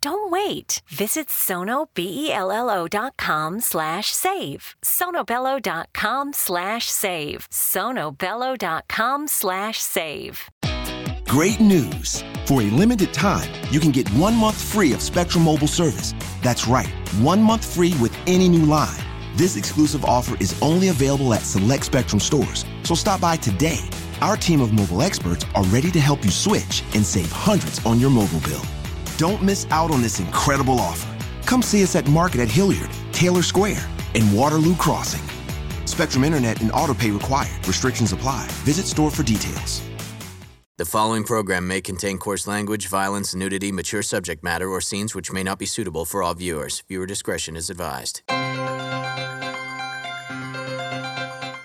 Don't wait. Visit sonobello.com slash save. sonobello.com slash save. sonobello.com slash save. Great news! For a limited time, you can get one month free of Spectrum Mobile service. That's right, one month free with any new line. This exclusive offer is only available at select Spectrum stores, so stop by today. Our team of mobile experts are ready to help you switch and save hundreds on your mobile bill. Don't miss out on this incredible offer. Come see us at Market at Hilliard, Taylor Square, and Waterloo Crossing. Spectrum Internet and autopay required. Restrictions apply. Visit store for details. The following program may contain coarse language, violence, nudity, mature subject matter, or scenes which may not be suitable for all viewers. Viewer discretion is advised.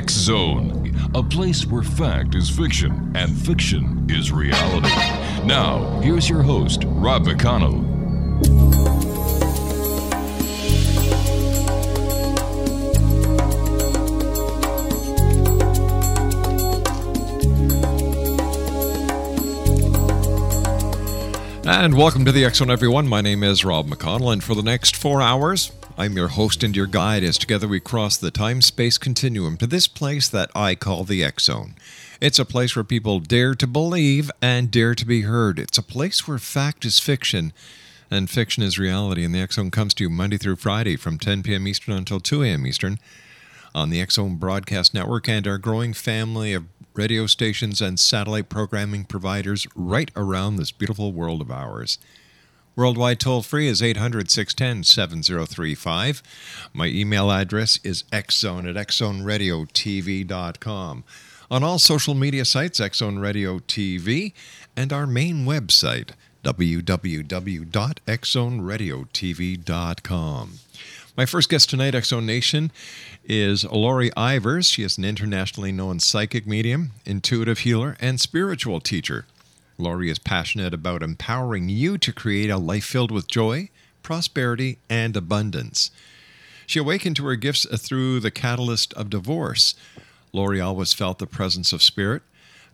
X Zone, a place where fact is fiction and fiction is reality. Now, here's your host, Rob McConnell. And welcome to the X Zone, everyone. My name is Rob McConnell, and for the next four hours, I'm your host and your guide as together we cross the time space continuum to this place that I call the X Zone. It's a place where people dare to believe and dare to be heard. It's a place where fact is fiction and fiction is reality. And the X Zone comes to you Monday through Friday from 10 p.m. Eastern until 2 a.m. Eastern on the X Zone Broadcast Network and our growing family of radio stations and satellite programming providers right around this beautiful world of ours. Worldwide toll free is 800 610 7035. My email address is xzone at xzoneradiotv.com. On all social media sites, Xzone Radio TV, and our main website, www.xzoneradiotv.com. My first guest tonight, Exo Nation, is Lauri Ivers. She is an internationally known psychic medium, intuitive healer, and spiritual teacher. Lauri is passionate about empowering you to create a life filled with joy, prosperity, and abundance. She awakened to her gifts through the catalyst of divorce. Lauri always felt the presence of spirit.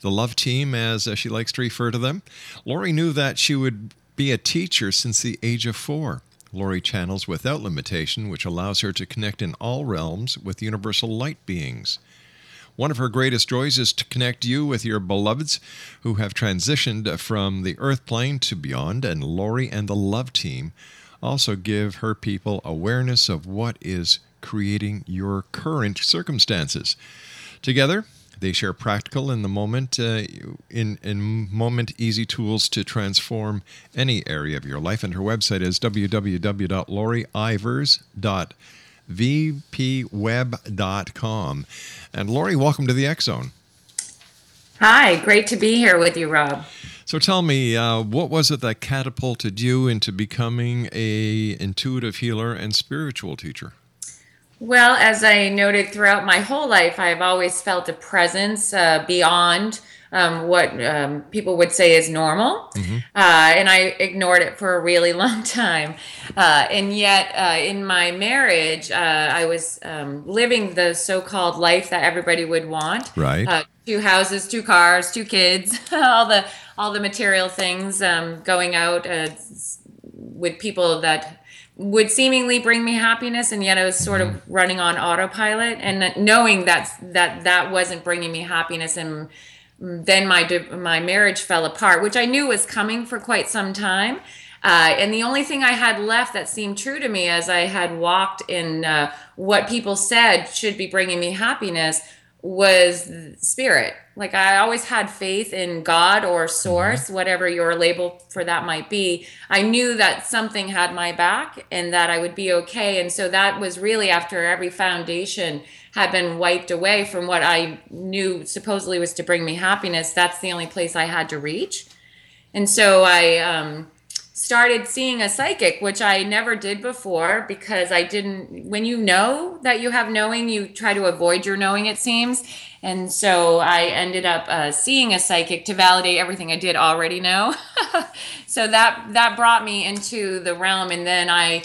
The love team, as she likes to refer to them. Lauri knew that she would be a teacher since the age of four. Lauri channels without limitation, which allows her to connect in all realms with universal light beings. One of her greatest joys is to connect you with your beloveds who have transitioned from the earth plane to beyond, and Lauri and the love team also give her people awareness of what is creating your current circumstances. Together, they share practical in the moment, uh, in in moment easy tools to transform any area of your life. And her website is www.lauriivers.vpweb.com. And Lauri, welcome to the X Zone. Hi, great to be here with you, Rob. So tell me, uh, what was it that catapulted you into becoming a intuitive healer and spiritual teacher? Well, as I noted throughout my whole life, I've always felt a presence uh, beyond um, what um, people would say is normal. Mm-hmm. Uh, and I ignored it for a really long time. Uh, and yet, uh, in my marriage, uh, I was um, living the so called life that everybody would want. Right. Uh, two houses, two cars, two kids, all the all the material things um, going out with people that would seemingly bring me happiness and yet i was sort of mm-hmm. running on autopilot and knowing that that that wasn't bringing me happiness and then my my marriage fell apart which i knew was coming for quite some time uh, and the only thing I had left that seemed true to me as I had walked in uh, what people said should be bringing me happiness was spirit. Like I always had faith in God or source, mm-hmm. whatever your label for that might be. I knew that something had my back and that I would be okay. And so that was really after every foundation had been wiped away from what I knew supposedly was to bring me happiness. That's the only place I had to reach. And so I, um, started seeing a psychic, which I never did before because I didn't. When you know that you have knowing, you try to avoid your knowing, it seems. And so I ended up uh, seeing a psychic to validate everything I did already know. so that that brought me into the realm, and then I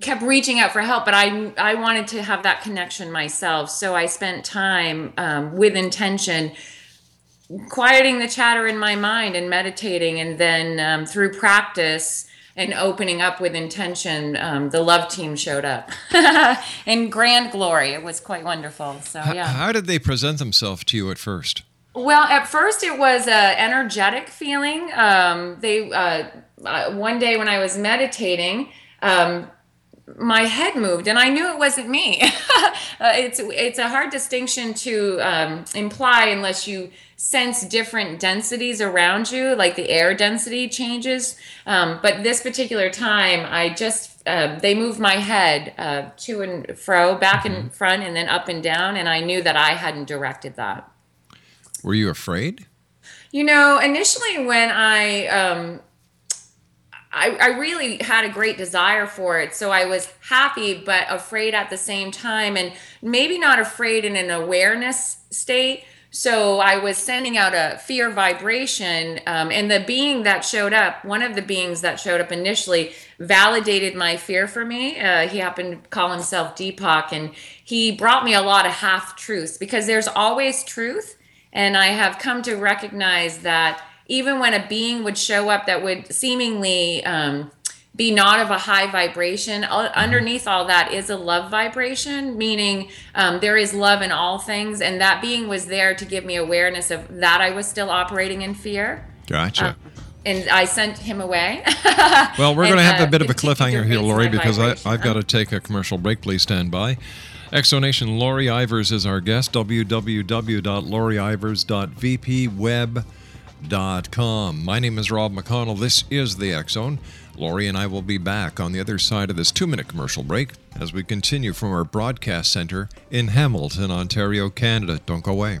kept reaching out for help but i i wanted to have that connection myself so i spent time um, with intention quieting the chatter in my mind and meditating and then um, through practice and opening up with intention um, the love team showed up in grand glory. It was quite wonderful. So yeah. how, how did they present themselves to you at first? Well at first it was an energetic feeling. Um, they uh, uh, one day when i was meditating um, my head moved and I knew it wasn't me. uh, it's it's a hard distinction to um, imply unless you sense different densities around you, like the air density changes. Um, but this particular time, I just uh, they moved my head uh, to and fro, back mm-hmm. and front, and then up and down, and I knew that I hadn't directed that. Were you afraid? You know, initially when I um, I, I really had a great desire for it. So I was happy, but afraid at the same time, and maybe not afraid in an awareness state. So I was sending out a fear vibration, um, and the being that showed up, one of the beings that showed up initially, validated my fear for me. Uh, he happened to call himself Deepak, and he brought me a lot of half truths because there's always truth. And I have come to recognize that even when a being would show up that would seemingly um, be not of a high vibration, uh, underneath all that is a love vibration, meaning um, there is love in all things. And that being was there to give me awareness of that I was still operating in fear. Gotcha. Um, and I sent him away. well, we're going to have uh, a bit of a cliffhanger here, Lauri, because I, I've got to take a commercial break. Please stand by. Exonation Lauri Ivers is our guest. www.lauriivers.vpweb.com com. My name is Rob McConnell. This is the Zone. Lauri and I will be back on the other side of this two minute commercial break as we continue from our broadcast center in Hamilton, Ontario, Canada. Don't go away.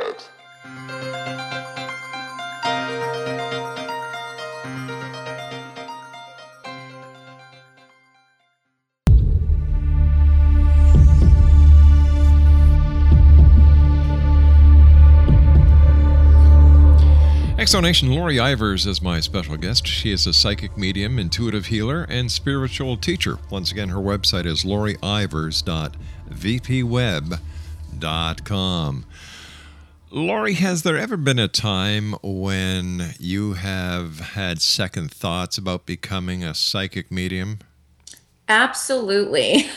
Exonation Lauri Ivers is my special guest. She is a psychic medium, intuitive healer, and spiritual teacher. Once again, her website is lauriivers.vpweb.com. Lauri, has there ever been a time when you have had second thoughts about becoming a psychic medium? Absolutely.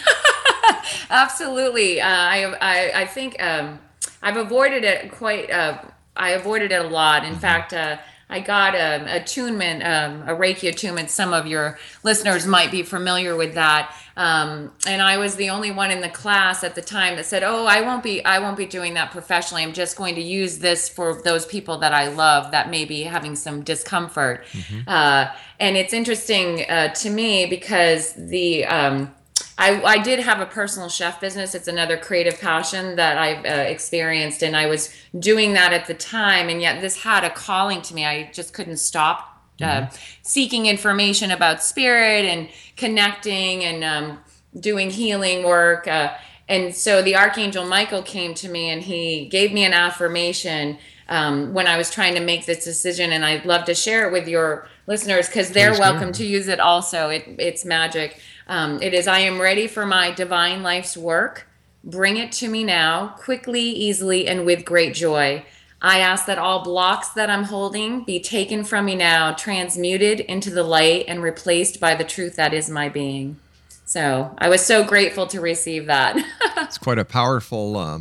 Absolutely. Uh, I, I, I think um, I've avoided it quite. Uh, I avoided it a lot. In mm-hmm. fact, uh, I got a attunement, um, a Reiki attunement. Some of your listeners might be familiar with that. Um, and I was the only one in the class at the time that said, "Oh, I won't be, I won't be doing that professionally. I'm just going to use this for those people that I love that may be having some discomfort." Mm-hmm. Uh, and it's interesting uh, to me because the um, I, I did have a personal chef business. It's another creative passion that I've uh, experienced, and I was doing that at the time. And yet, this had a calling to me. I just couldn't stop uh, mm-hmm. seeking information about spirit and connecting and um, doing healing work. Uh, and so, the archangel Michael came to me, and he gave me an affirmation um, when I was trying to make this decision. And I'd love to share it with your listeners because they're Please welcome do. to use it also. It, it's magic. Um, it is, I am ready for my divine life's work. Bring it to me now, quickly, easily, and with great joy. I ask that all blocks that I'm holding be taken from me now, transmuted into the light, and replaced by the truth that is my being. So I was so grateful to receive that. it's quite a powerful uh,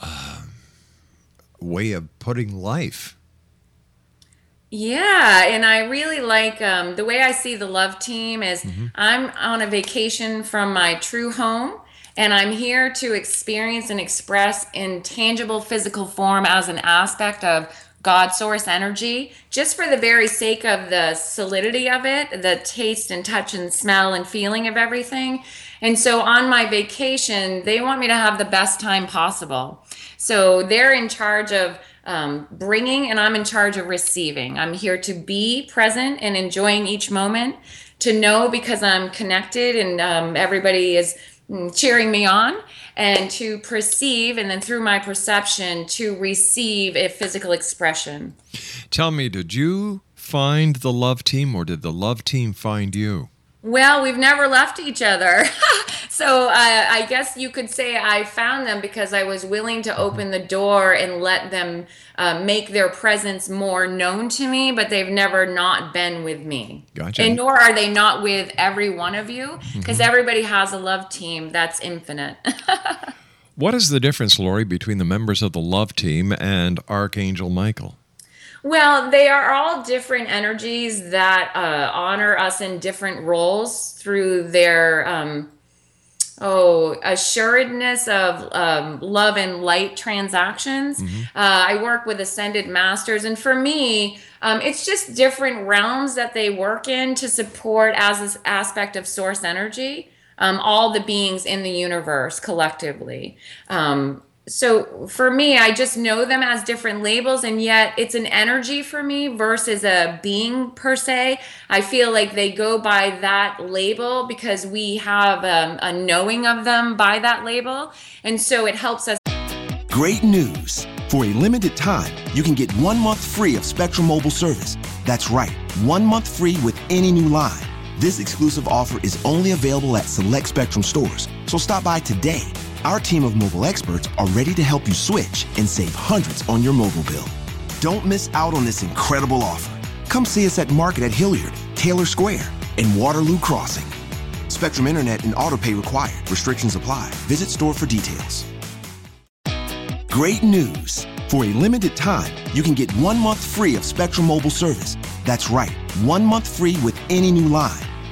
uh, way of putting life yeah, and I really like um, the way I see the love team is mm-hmm. I'm on a vacation from my true home and I'm here to experience and express in tangible physical form as an aspect of God source energy, just for the very sake of the solidity of it, the taste and touch and smell and feeling of everything. And so on my vacation, they want me to have the best time possible. So they're in charge of um, bringing and I'm in charge of receiving. I'm here to be present and enjoying each moment, to know because I'm connected and um, everybody is mm, cheering me on, and to perceive and then through my perception to receive a physical expression. Tell me, did you find the love team or did the love team find you? Well, we've never left each other. so uh, I guess you could say I found them because I was willing to open the door and let them uh, make their presence more known to me, but they've never not been with me. Gotcha. And nor are they not with every one of you because mm-hmm. everybody has a love team that's infinite. what is the difference, Lauri, between the members of the love team and Archangel Michael? Well, they are all different energies that uh, honor us in different roles through their um, oh assuredness of um, love and light transactions. Mm-hmm. Uh, I work with ascended masters, and for me, um, it's just different realms that they work in to support as this aspect of source energy. Um, all the beings in the universe collectively. So for me i just know them as different labels and yet it's an energy for me versus a being per se. I feel like they go by that label because we have um, a knowing of them by that label and so it helps us. Great news. For a limited time you can get one month free of spectrum mobile service. That's right one month free with any new line. This exclusive offer is only available at select spectrum stores. So stop by today our team of mobile experts are ready to help you switch and save hundreds on your mobile bill. Don't miss out on this incredible offer. Come see us at Market at Hilliard, Taylor Square, and Waterloo Crossing. Spectrum Internet and autopay required. Restrictions apply. Visit store for details. Great news! For a limited time, you can get one month free of Spectrum Mobile service. That's right, one month free with any new line.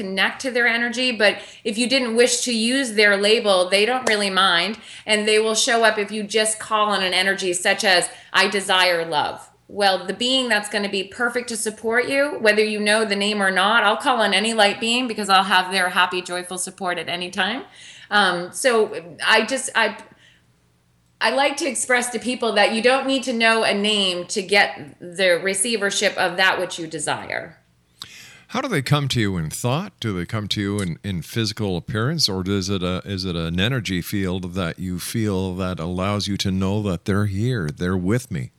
connect to their energy. But if you didn't wish to use their label, they don't really mind. And they will show up if you just call on an energy such as, I desire love. Well, the being that's going to be perfect to support you, whether you know the name or not, I'll call on any light being because I'll have their happy, joyful support at any time. Um, so I just I I like to express to people that you don't need to know a name to get the receivership of that which you desire. How do they come to you in thought? Do they come to you in, in physical appearance, or is it a is it an energy field that you feel that allows you to know that they're here, they're with me?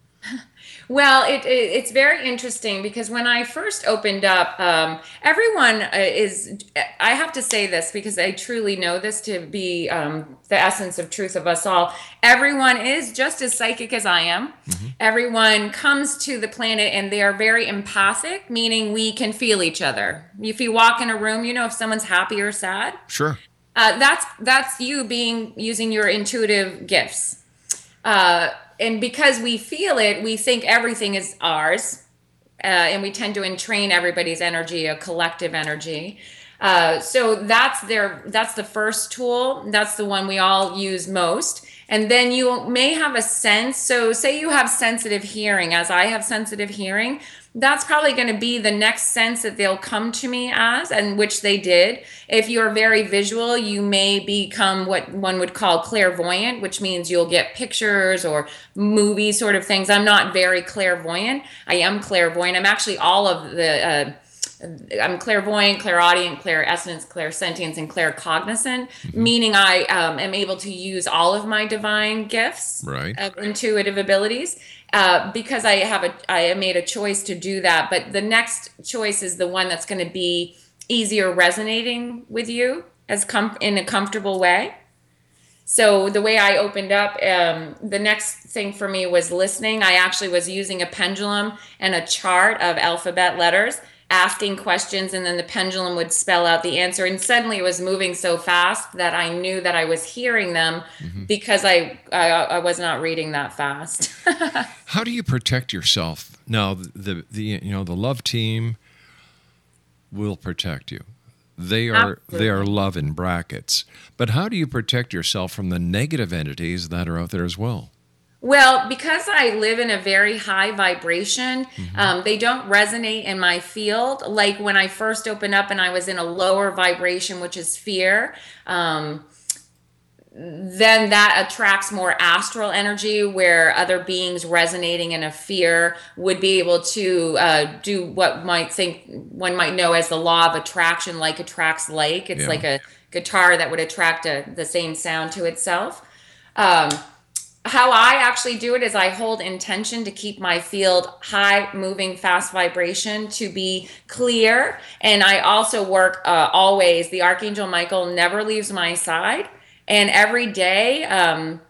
Well, it, it, it's very interesting because when I first opened up, um, everyone uh, is. I have to say this because I truly know this to be um, the essence of truth of us all. Everyone is just as psychic as I am. Mm-hmm. Everyone comes to the planet and they are very empathic, meaning we can feel each other. If you walk in a room, you know if someone's happy or sad. Sure. Uh, that's that's you being using your intuitive gifts. Uh, and because we feel it, we think everything is ours, uh, and we tend to entrain everybody's energy, a collective energy. Uh, so that's their that's the first tool. That's the one we all use most. And then you may have a sense. So say you have sensitive hearing, as I have sensitive hearing that's probably going to be the next sense that they'll come to me as, and which they did. If you're very visual, you may become what one would call clairvoyant, which means you'll get pictures or movie sort of things. I'm not very clairvoyant. I am clairvoyant. I'm actually all of the. Uh, I'm clairvoyant, clairaudient, clairessence, clairsentience, and claircognizant, mm-hmm. meaning I um, am able to use all of my divine gifts right. of intuitive abilities. Uh, because I have a I made a choice to do that. But the next choice is the one that's going to be easier resonating with you as com- in a comfortable way. So the way I opened up, um, the next thing for me was listening. I actually was using a pendulum and a chart of alphabet letters asking questions and then the pendulum would spell out the answer. And suddenly it was moving so fast that i knew that i was hearing them mm-hmm. because I, I, I was not reading that fast. How do you protect yourself? Now the, the you know the love team will protect you. They are Absolutely. they are love in brackets. But how do you protect yourself from the negative entities that are out there as well well, because I live in a very high vibration, mm-hmm. um, they don't resonate in my field. Like when I first opened up and I was in a lower vibration, which is fear, um, then that attracts more astral energy where other beings resonating in a fear would be able to uh, do what might think one might know as the law of attraction like attracts like it's yeah. like a guitar that would attract a, the same sound to itself um, how I actually do it is I hold intention to keep my field high, moving, fast vibration to be clear. And I also work uh, always, the Archangel Michael never leaves my side. And every day, um,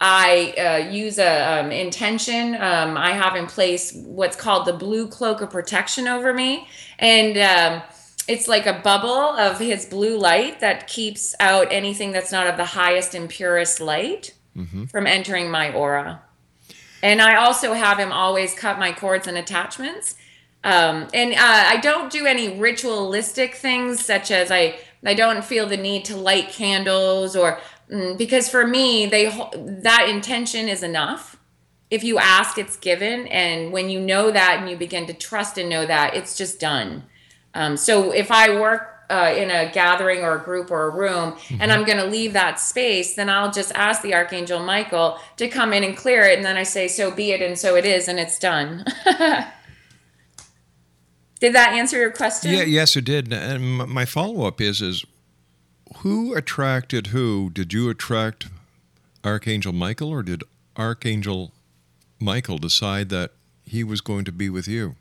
I uh, use a um, intention. Um, I have in place what's called the blue cloak of protection over me, and um, it's like a bubble of his blue light that keeps out anything that's not of the highest and purest light mm-hmm. from entering my aura. And I also have him always cut my cords and attachments. Um, and uh, I don't do any ritualistic things, such as I I don't feel the need to light candles or mm, because for me they that intention is enough. If you ask, it's given, and when you know that and you begin to trust and know that, it's just done. Um, so if I work uh, in a gathering or a group or a room mm-hmm. and I'm going to leave that space, then I'll just ask the Archangel Michael to come in and clear it. And then I say, so be it, and so it is, and it's done. did that answer your question? Yeah, yes, it did. And my follow up is, is who attracted who? Did you attract Archangel Michael or did Archangel Michael decide that he was going to be with you?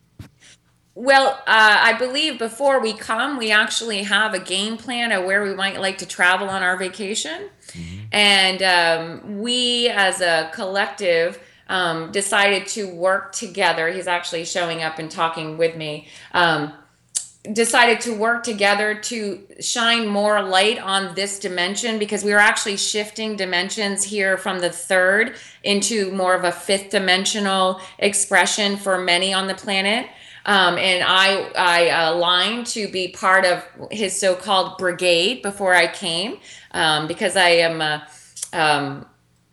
Well, uh, I believe before we come, we actually have a game plan of where we might like to travel on our vacation. Mm-hmm. And um, we, as a collective, um, decided to work together. He's actually showing up and talking with me. Um, decided to work together to shine more light on this dimension because we are actually shifting dimensions here from the third into more of a fifth dimensional expression for many on the planet. Um, and I, I aligned to be part of his so-called brigade before I came um, because I am a, um,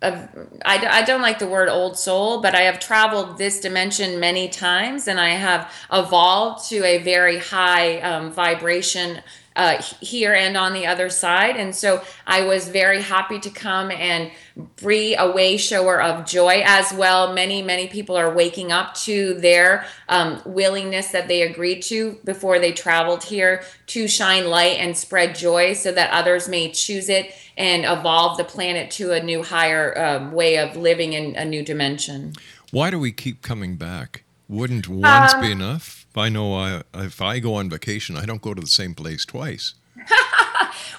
a, I, I don't like the word old soul, but I have traveled this dimension many times and I have evolved to a very high um, vibration uh, here and on the other side. And so I was very happy to come and be a way shower of joy as well. Many, many people are waking up to their um, willingness that they agreed to before they traveled here to shine light and spread joy so that others may choose it and evolve the planet to a new, higher um, way of living in a new dimension. Why do we keep coming back? Wouldn't once Um, be enough? I know I, if I go on vacation, I don't go to the same place twice.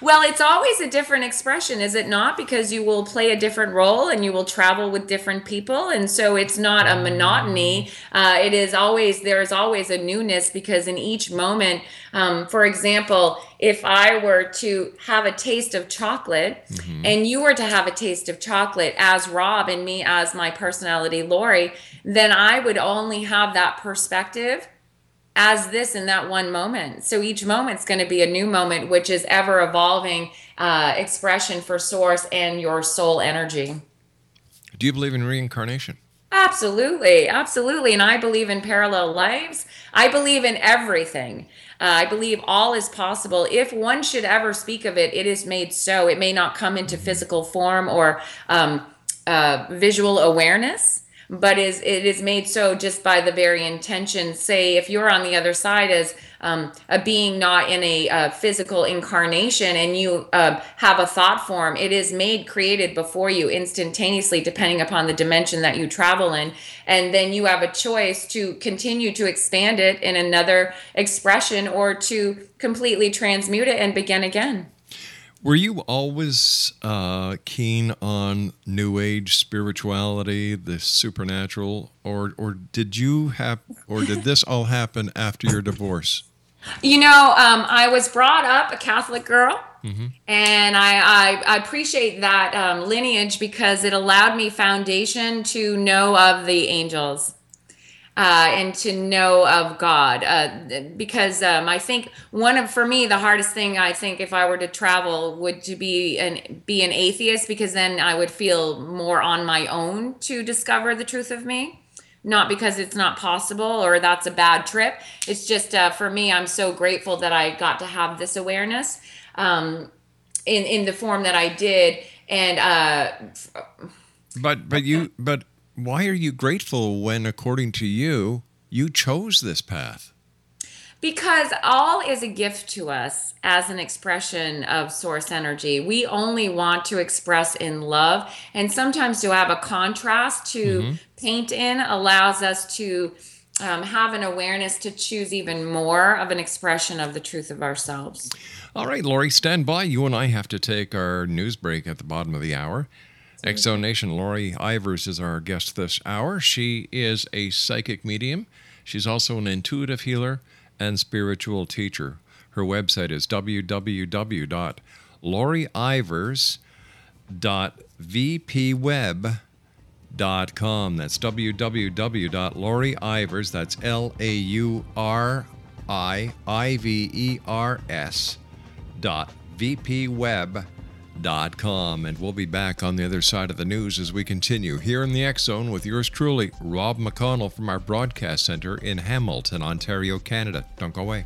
Well, it's always a different expression, is it not? Because you will play a different role and you will travel with different people. And so it's not a monotony. Uh, it is always, there is always a newness because in each moment, um, for example, if I were to have a taste of chocolate and you were to have a taste of chocolate as Rob and me as my personality, Lauri, then I would only have that perspective as this in that one moment. So each moment's going to be a new moment, which is ever evolving uh, expression for source and your soul energy. Do you believe in reincarnation? Absolutely, absolutely. And I believe in parallel lives. I believe in everything. Uh, I believe all is possible. If one should ever speak of it, it is made so. It may not come into physical form or um, uh, visual awareness, but is it is made so just by the very intention. Say, if you're on the other side as um, a being not in a uh, physical incarnation and you uh, have a thought form, it is made, created before you instantaneously, depending upon the dimension that you travel in. And then you have a choice to continue to expand it in another expression or to completely transmute it and begin again. Were you always uh, keen on New Age spirituality, the supernatural, or or did you have, or did this all happen after your divorce? You know, um, I was brought up a Catholic girl, and I, I, I appreciate that um, lineage because it allowed me foundation to know of the angels. Uh, and to know of God, uh, because um, I think one of for me the hardest thing I think if I were to travel would to be an be an atheist because then I would feel more on my own to discover the truth of me not because it's not possible or that's a bad trip. It's just uh, for me, I'm so grateful that I got to have this awareness um, in in the form that I did. And uh, But but you but why are you grateful when, according to you, you chose this path? because all is a gift to us as an expression of source energy. We only want to express in love, and sometimes to have a contrast to paint in allows us to. Um, have an awareness to choose even more of an expression of the truth of ourselves. All right, Lauri, stand by. You and I have to take our news break at the bottom of the hour. Exo Nation, Lauri Ivers is our guest this hour. She is a psychic medium. She's also an intuitive healer and spiritual teacher. Her website is www.lauriivers.vpweb.com. That's www.lauriivers, that's L A U R I I V E R S dot vpweb.com and we'll be back on the other side of the news as we continue here in the X Zone with yours truly, Rob McConnell from our broadcast center in Hamilton, Ontario, Canada. Don't go away.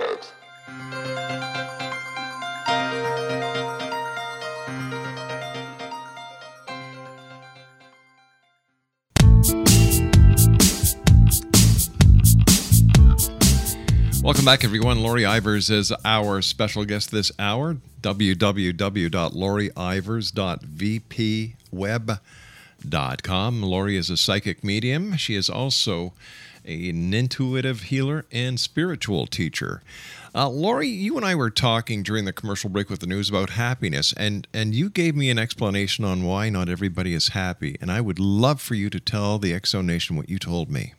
Welcome back, everyone. Lauri Ivers is our special guest this hour. www.lauriivers.vpweb.com com. Lauri is a psychic medium. She is also an intuitive healer and spiritual teacher. Uh, Lauri, you and I were talking during the commercial break with the news about happiness, and, and you gave me an explanation on why not everybody is happy. And I would love for you to tell the Exo Nation what you told me.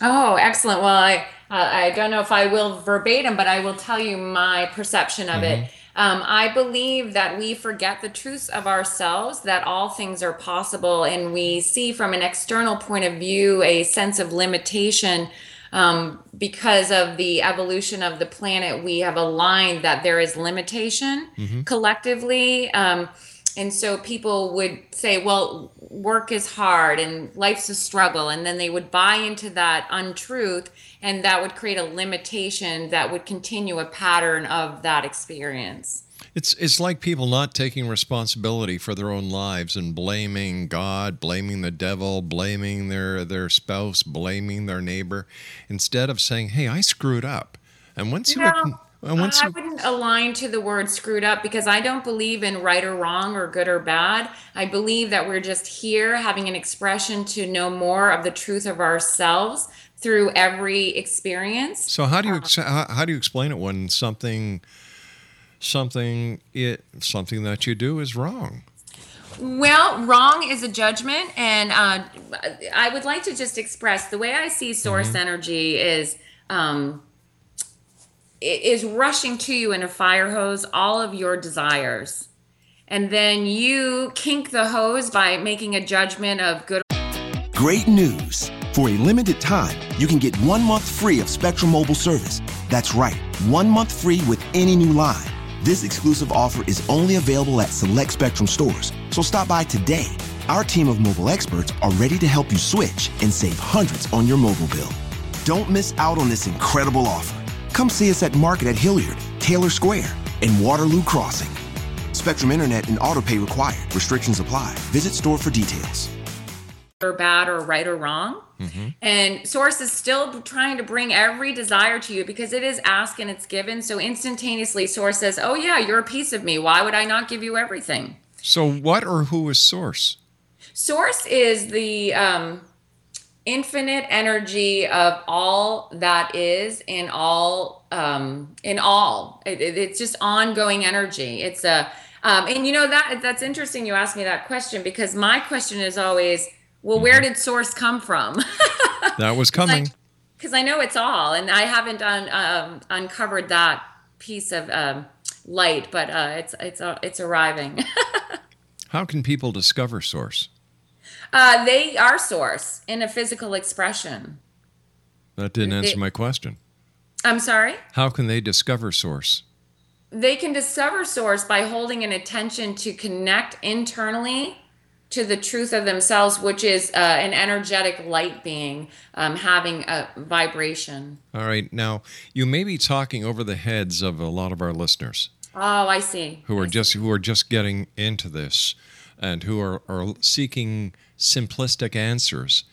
Oh, excellent. Well, I I don't know if I will verbatim, but I will tell you my perception of mm-hmm. it. Um, I believe that we forget the truths of ourselves, that all things are possible, and we see from an external point of view a sense of limitation um, because of the evolution of the planet. We have aligned that there is limitation mm-hmm. collectively. Um, and so people would say, well, work is hard and life's a struggle. And then they would buy into that untruth, and that would create a limitation that would continue a pattern of that experience. It's it's like people not taking responsibility for their own lives and blaming God, blaming the devil, blaming their their spouse, blaming their neighbor, instead of saying, "Hey, I screwed up." And once you no. And once I wouldn't align to the word screwed up because I don't believe in right or wrong or good or bad. I believe that we're just here having an expression to know more of the truth of ourselves through every experience. So how do you uh, how do you explain it when something something it something that you do is wrong? Well, wrong is a judgment, and uh, I would like to just express the way I see source mm-hmm. energy is. Um, is rushing to you in a fire hose all of your desires. And then you kink the hose by making a judgment of good. Great news. For a limited time, you can get one month free of Spectrum Mobile service. That's right, one month free with any new line. This exclusive offer is only available at select Spectrum stores. So stop by today. Our team of mobile experts are ready to help you switch and save hundreds on your mobile bill. Don't miss out on this incredible offer. Come see us at Market at Hilliard, Taylor Square, and Waterloo Crossing. Spectrum Internet and autopay required. Restrictions apply. Visit store for details. Or bad or right or wrong. Mm-hmm. And Source is still trying to bring every desire to you because it is asked and it's given. So instantaneously, Source says, Oh, yeah, you're a piece of me. Why would I not give you everything? So, what or who is Source? Source is the um, infinite energy of all that is in all um in all. It, it, it's just ongoing energy. It's a um and you know that that's interesting you asked me that question because my question is always well where mm-hmm. did source come from? That was coming. because I, I, know it's all and i haven't un, um, uncovered that piece of um, light but uh it's it's uh, it's arriving. How can people discover source uh, they are source in a physical expression. That didn't answer my question. I'm sorry? How can they discover source? They can discover source by holding an attention to connect internally to the truth of themselves, which is uh, an energetic light being um, having a vibration. All right. Now, you may be talking over the heads of a lot of our listeners. Oh, I see. Who are I just see. who are just getting into this and who are, are seeking simplistic answers.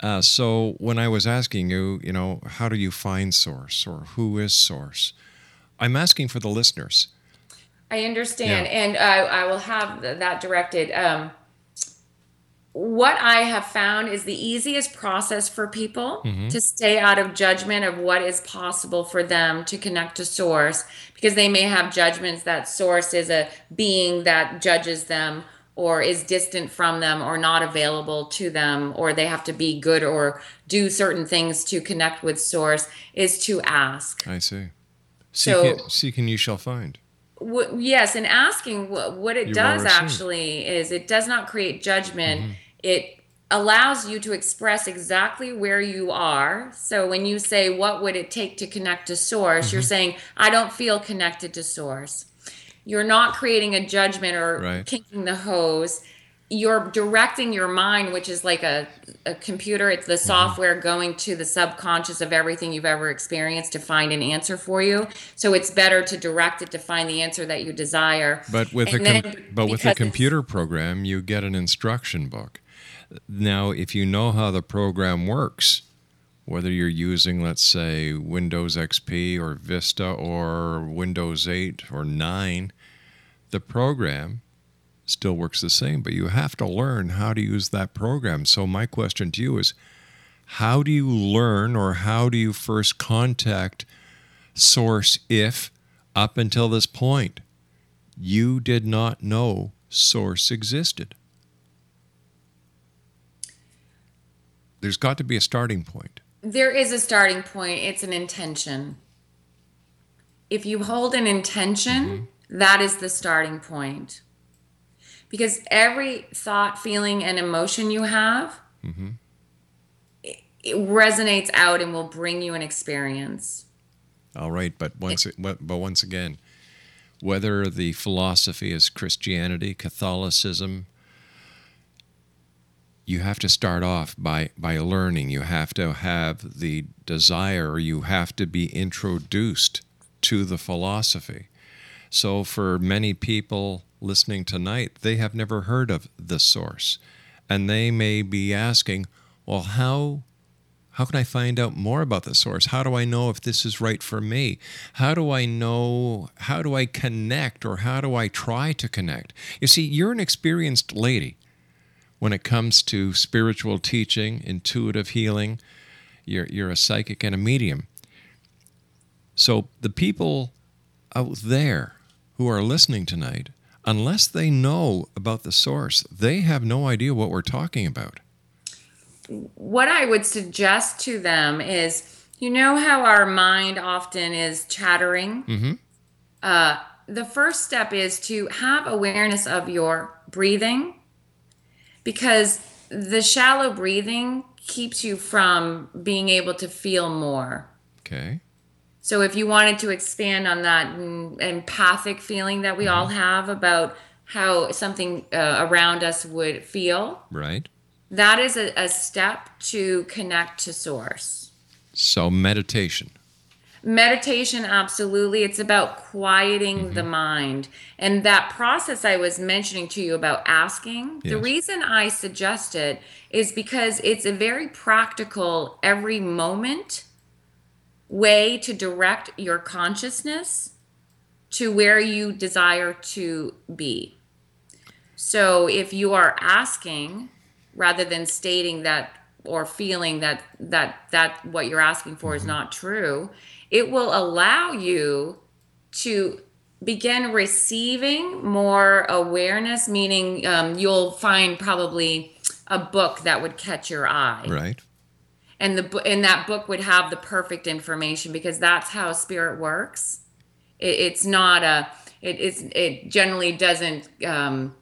Uh, so when I was asking you, you know, how do you find source or who is source? I'm asking for the listeners. I understand, yeah. and uh, I will have that directed. Um, what I have found is the easiest process for people mm-hmm. to stay out of judgment of what is possible for them to connect to source because they may have judgments that source is a being that judges them or is distant from them or not available to them or they have to be good or do certain things to connect with source is to ask. I see. Seek so, it, seeking you shall find. W- yes and asking what, what it you does actually is it does not create judgment. Mm-hmm. it allows you to express exactly where you are. So when you say what would it take to connect to source? Mm-hmm. you're saying i don't feel connected to source you're not creating a judgment or right. kinking the hose. You're directing your mind which is like a, a computer. It's the mm-hmm. software going to the subconscious of everything you've ever experienced to find an answer for you. So it's better to direct it to find the answer that you desire. But with and a com- but with a computer program you get an instruction book. Now if you know how the program works whether you're using, let's say, Windows XP or Vista or Windows 8 or 9, the program still works the same, but you have to learn how to use that program. So, my question to you is how do you learn or how do you first contact Source if, up until this point, you did not know Source existed? There's got to be a starting point. There is a starting point. It's an intention. If you hold an intention, mm-hmm. that is the starting point. Because every thought, feeling, and emotion you have, mm-hmm. it, it resonates out and will bring you an experience. All right, but once but once again, whether the philosophy is Christianity, Catholicism, you have to start off by by learning. You have to have the desire, you have to be introduced to the philosophy. So for many people listening tonight, they have never heard of the source, and they may be asking, "Well, how how can I find out more about the source? How do I know if this is right for me? How do I know? How do I connect or how do I try to connect? You see, you're an experienced lady when it comes to spiritual teaching, intuitive healing. You're, you're a psychic and a medium. So the people out there who are listening tonight, unless they know about the source, they have no idea what we're talking about. What I would suggest to them is you know how our mind often is chattering? Mm-hmm. Uh, the first step is to have awareness of your breathing because the shallow breathing keeps you from being able to feel more. Okay. So if you wanted to expand on that empathic feeling that we all have about how something uh, around us would feel, Right. that is a, a step to connect to source. So meditation. Meditation, absolutely. It's about quieting the mm-hmm. mind. And that process I was mentioning to you about asking, the reason I suggest it is because it's a very practical, every moment way to direct your consciousness to where you desire to be. So if you are asking rather than stating that or feeling that that that what you're asking for is mm-hmm. not true, it will allow you to begin receiving more awareness. Meaning, um, you'll find probably a book that would catch your eye Right. and the and that book would have the perfect information because that's how spirit works it, it's not a it, it's it generally doesn't um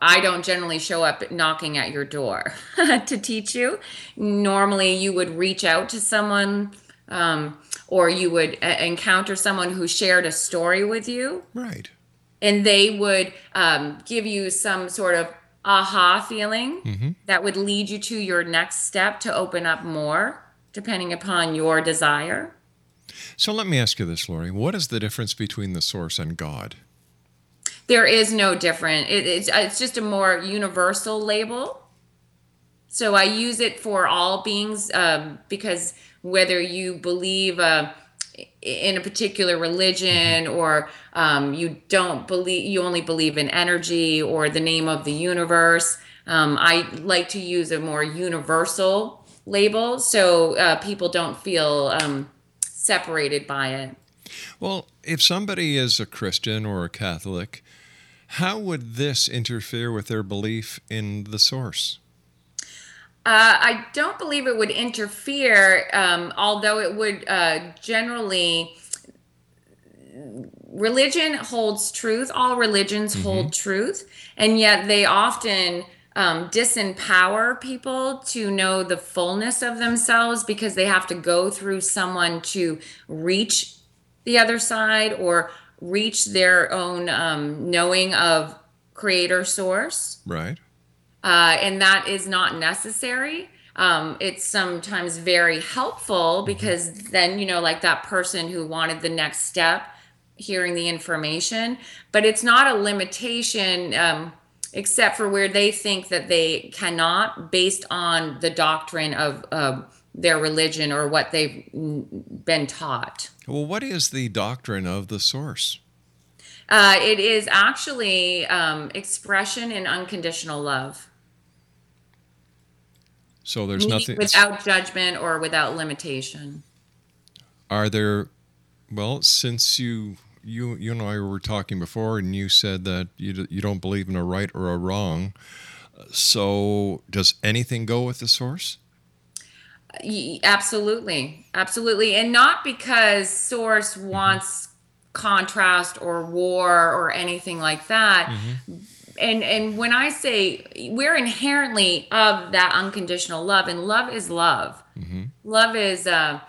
i don't generally show up knocking at your door to teach you normally you would reach out to someone um, or you would uh, encounter someone who shared a story with you Right. and they would um, give you some sort of aha feeling that would lead you to your next step to open up more depending upon your desire So let me ask you this, Lauri. What is the difference between the source and God? there is no different it, it's, it's just a more universal label so i use it for all beings um, because whether you believe uh, in a particular religion or um, you don't believe you only believe in energy or the name of the universe um, i like to use a more universal label so uh, people don't feel um, separated by it Well, if somebody is a Christian or a Catholic, how would this interfere with their belief in the source? Uh, I don't believe it would interfere, um, although it would uh, generally. Religion holds truth. All religions hold truth, and yet they often um, disempower people to know the fullness of themselves because they have to go through someone to reach the other side or reach their own um, knowing of creator source Right. Uh, and that is not necessary. Um, it's sometimes very helpful because then you know, like that person who wanted the next step, hearing the information, but it's not a limitation. Um, except for where they think that they cannot, based on the doctrine of uh, their religion or what they've been taught. Well, what is the doctrine of the source? Uh, it is actually um, expression in unconditional love. So there's Meaning nothing. without judgment or without limitation. Are there? Well, since you you you and I were talking before, and you said that you you don't believe in a right or a wrong. So does anything go with the source? Absolutely, absolutely, and not because Source mm-hmm. wants contrast or war or anything like that. Mm-hmm. And and when I say we're inherently of that unconditional love, and love is love. Love is uh,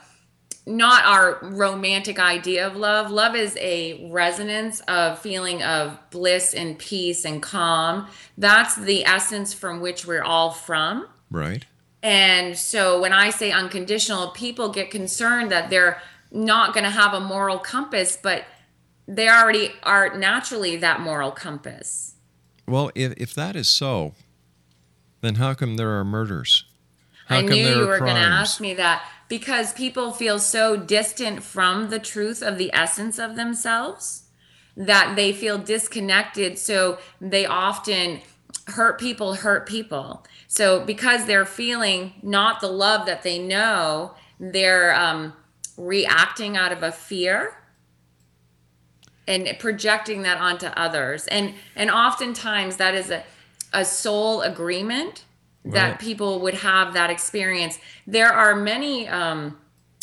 not our romantic idea of love. Love is a resonance of feeling of bliss and peace and calm. That's the essence from which we're all from. Right. And so when I say unconditional, people get concerned that they're not going to have a moral compass, but they already are naturally that moral compass. Well, if if that is so, then how come there are murders? How I knew you were going to ask me that because people feel so distant from the truth of the essence of themselves that they feel disconnected. So they often hurt people, hurt people. So because they're feeling not the love that they know, they're um, reacting out of a fear and projecting that onto others. And and oftentimes that is a, a soul agreement that Right. people would have that experience. There are many um,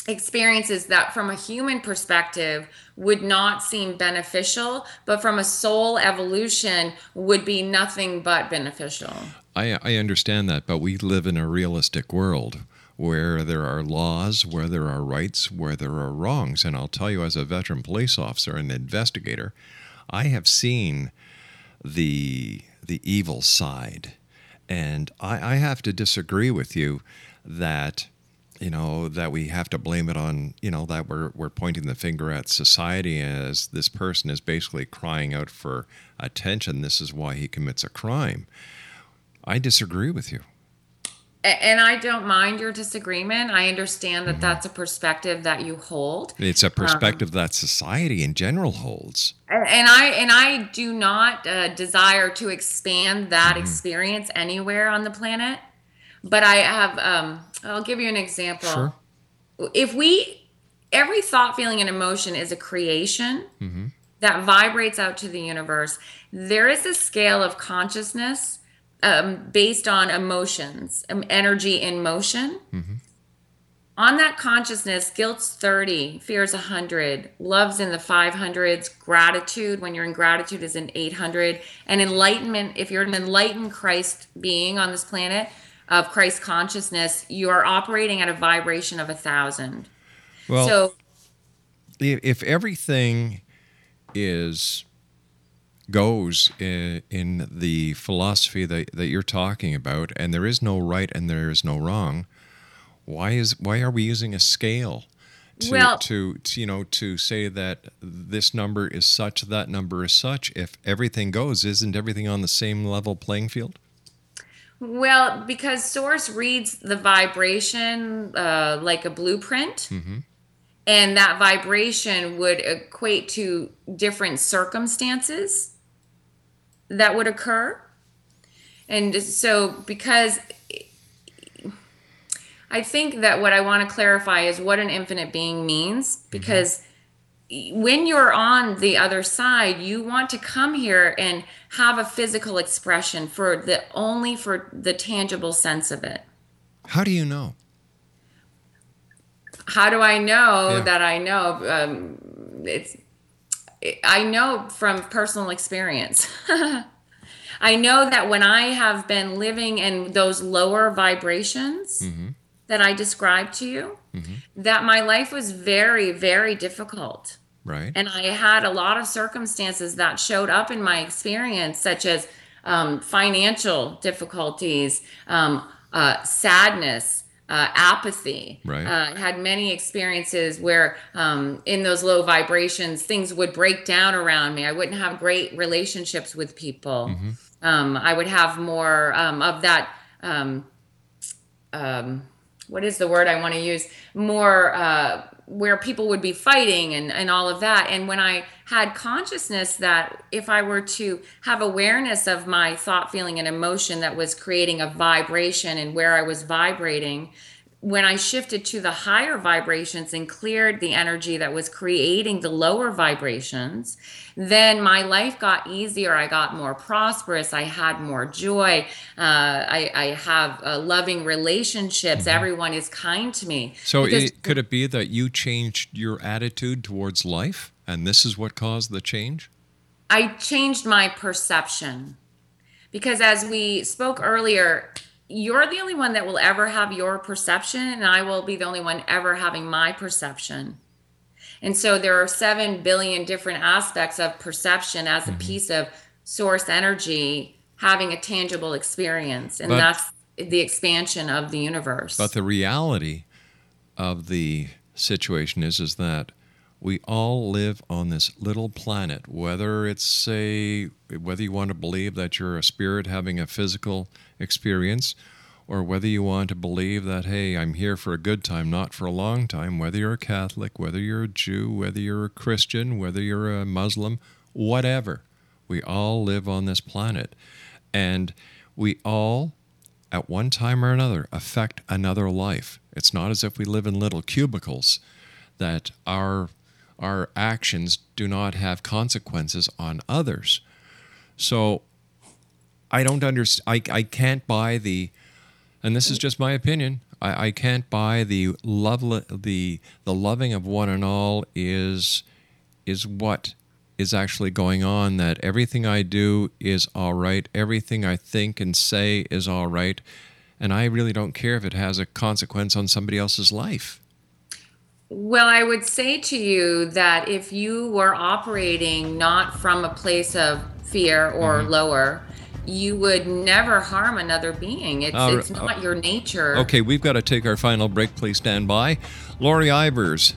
experiences that from a human perspective would not seem beneficial but from a soul evolution would be nothing but beneficial. I I understand that, but we live in a realistic world where there are laws, where there are rights, where there are wrongs. And I'll tell you, as a veteran police officer and investigator, I have seen the the evil side, and I, I have to disagree with you that you know that we have to blame it on you know that we're we're pointing the finger at society as this person is basically crying out for attention. This is why he commits a crime. I disagree with you. And i don't mind your disagreement. I understand that that's a perspective that you hold. It's a perspective that society in general holds. and i and i do not uh, desire to expand that experience anywhere on the planet but i have um i'll give you an example. Sure. if we every thought feeling and emotion is a creation that vibrates out to the universe there is a scale of consciousness um, based on emotions um, energy in motion. On that consciousness guilt's 30 fear's 100 love's in the 500s gratitude when you're in gratitude is in 800 and enlightenment if you're an enlightened christ being on this planet of christ consciousness you are operating at a vibration of a thousand. Well, so if everything is goes in, in the philosophy that, that you're talking about, and there is no right and there is no wrong, why is why are we using a scale? To, Well- to, to you know to say that this number is such that number is such if everything goes isn't everything on the same level playing field? Well, because Source reads the vibration uh, like a blueprint, and that vibration would equate to different circumstances that would occur. And so, because I think that what I want to clarify is what an infinite being means, because when you're on the other side, you want to come here and have a physical expression for the only for the tangible sense of it. how do you know How do I know Yeah. that I know? Um, it's I know from personal experience. I know that when I have been living in those lower vibrations that I described to you, that my life was very, very difficult. right And I had a lot of circumstances that showed up in my experience, such as um, financial difficulties, um, uh, sadness, uh, apathy. Right. Uh, had many experiences where, um, in those low vibrations, things would break down around me. I wouldn't have great relationships with people. Um, I would have more um, of that. Um, um, what is the word I want to use? More uh, where people would be fighting and, and all of that. And when I had consciousness that if I were to have awareness of my thought, feeling, and emotion that was creating a vibration and where I was vibrating, when I shifted to the higher vibrations and cleared the energy that was creating the lower vibrations, then my life got easier. I got more prosperous. I had more joy. Uh, I, I, have uh, loving relationships. Mm-hmm. Everyone is kind to me. So, it, could it be that you changed your attitude towards life, and this is what caused the change? I changed my perception. Because as we spoke earlier, you're the only one that will ever have your perception, and I will be the only one ever having my perception. And so there are 7 billion different aspects of perception as a mm-hmm. piece of source energy having a tangible experience. And but, that's the expansion of the universe. But the reality of the situation is is that we all live on this little planet whether it's a whether you want to believe that you're a spirit having a physical experience or whether you want to believe that, hey, I'm here for a good time, not for a long time, whether you're a Catholic, whether you're a Jew, whether you're a Christian, whether you're a Muslim, whatever. We all live on this planet. And we all, at one time or another, affect another life. It's not as if we live in little cubicles, that our, our actions do not have consequences on others. So I don't understand. I, I can't buy the, and this is just my opinion. I, I can't buy the love the the loving of one and all is is what is actually going on. That everything I do is all right. Everything I think and say is all right, and I really don't care if it has a consequence on somebody else's life. Well, I would say to you that if you were operating not from a place of fear or mm-hmm. lower, you would never harm another being. It's, uh, it's not uh, your nature. Okay, we've got to take our final break. Please stand by. Lauri Ivers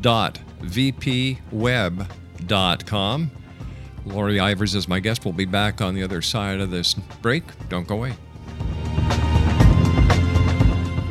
dot vpweb.com. Lauri Ivers is my guest. We'll be back on the other side of this break. Don't go away.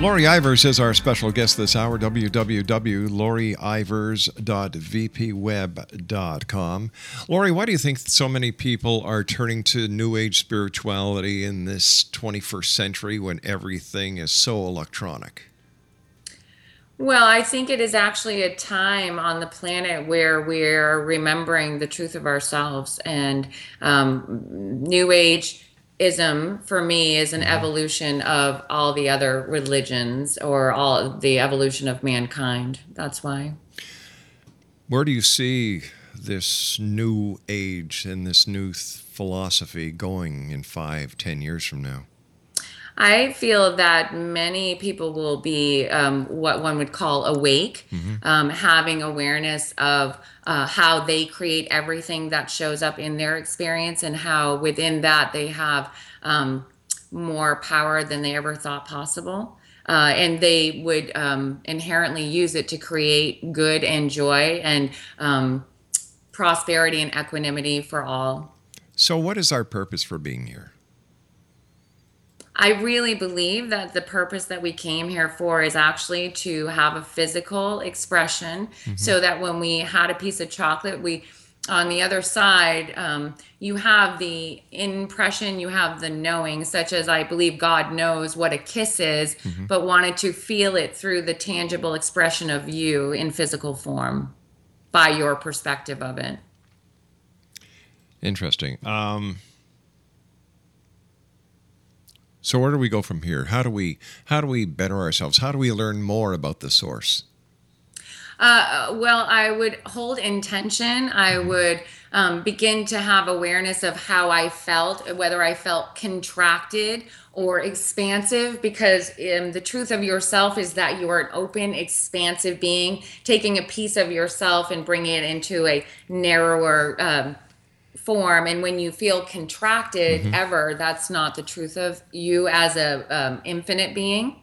Lauri Ivers is our special guest this hour. www.lauriivers.vpweb.com. Lauri, why do you think so many people are turning to New Age spirituality in this 21st century when everything is so electronic? Well, I think it is actually a time on the planet where we're remembering the truth of ourselves and um, New Age ism for me is an mm-hmm. evolution of all the other religions or all the evolution of mankind. That's why. Where do you see this new age and this new th- philosophy going in five, ten years from now? I feel that many people will be um, what one would call awake, mm-hmm. um, having awareness of uh, how they create everything that shows up in their experience and how within that they have um, more power than they ever thought possible. Uh, and they would um, inherently use it to create good and joy and um, prosperity and equanimity for all. So, what is our purpose for being here? I really believe that the purpose that we came here for is actually to have a physical expression mm-hmm. so that when we had a piece of chocolate, we on the other side, um, you have the impression, you have the knowing, such as I believe God knows what a kiss is, Mm-hmm. but wanted to feel it through the tangible expression of you in physical form by your perspective of it. Interesting. Um, so where do we go from here? How do we how do we better ourselves? How do we learn more about the source? Uh, well, I would hold intention. I would um, begin to have awareness of how I felt, whether I felt contracted or expansive, because um, the truth of yourself is that you are an open, expansive being, taking a piece of yourself and bringing it into a narrower um, form. And when you feel contracted, ever, that's not the truth of you as a um, infinite being.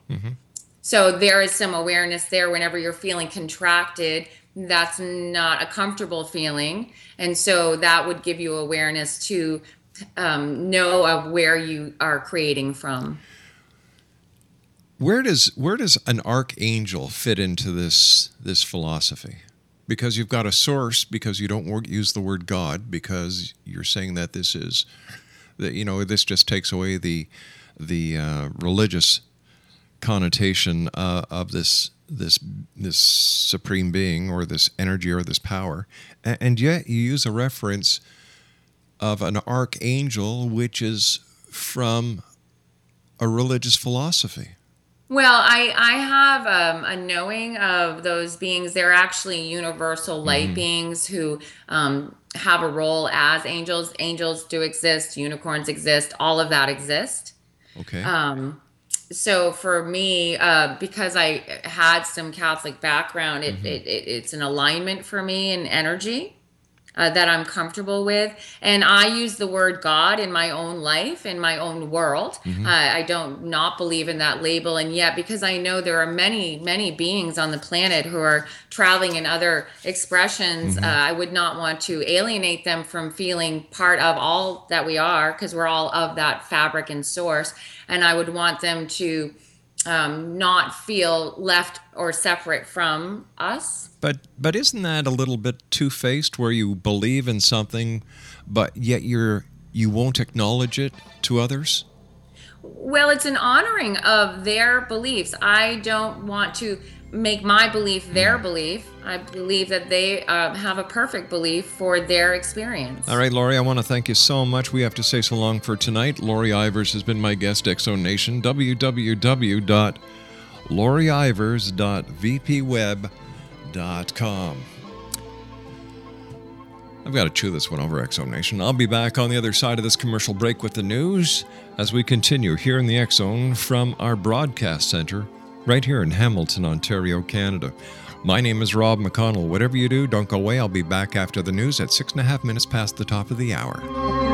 So there is some awareness there whenever you're feeling contracted. That's not a comfortable feeling. And so that would give you awareness to um, know of where you are creating from. Where does where does an archangel fit into this this philosophy? Because you've got a source, because you don't work, use the word God, because you're saying that this is that you know this just takes away the the uh, religious connotation uh, of this this this supreme being or this energy or this power, A- and yet you use a reference of an archangel, which is from a religious philosophy. Well, I I have um, a knowing of those beings. They're actually universal light beings who um, have a role as angels. Angels do exist. Unicorns exist. All of that exists. Okay. Um, so for me, uh, because I had some Catholic background, it, it, it it's an alignment for me in energy uh, that I'm comfortable with, and I use the word God in my own life, in my own world. Uh, I don't not believe in that label, and yet because I know there are many many beings on the planet who are traveling in other expressions, uh, I would not want to alienate them from feeling part of all that we are, because we're all of that fabric and source. And I would want them to um, not feel left or separate from us. But but isn't that a little bit two faced, where you believe in something, but yet you're you won't acknowledge it to others? Well, it's an honoring of their beliefs. I don't want to make my belief their belief. I believe that they uh, have a perfect belief for their experience. All right, Lauri, I want to thank you so much. We have to say so long for tonight. Lauri Ivers has been my guest, Exo Nation. www.lauriivers.vpweb.com. I've got to chew this one over, Exo Nation. I'll be back on the other side of this commercial break with the news as we continue here in the X Zone from our broadcast center right here in Hamilton, Ontario, Canada. My name is Rob McConnell. Whatever you do, don't go away. I'll be back after the news at six and a half minutes past the top of the hour.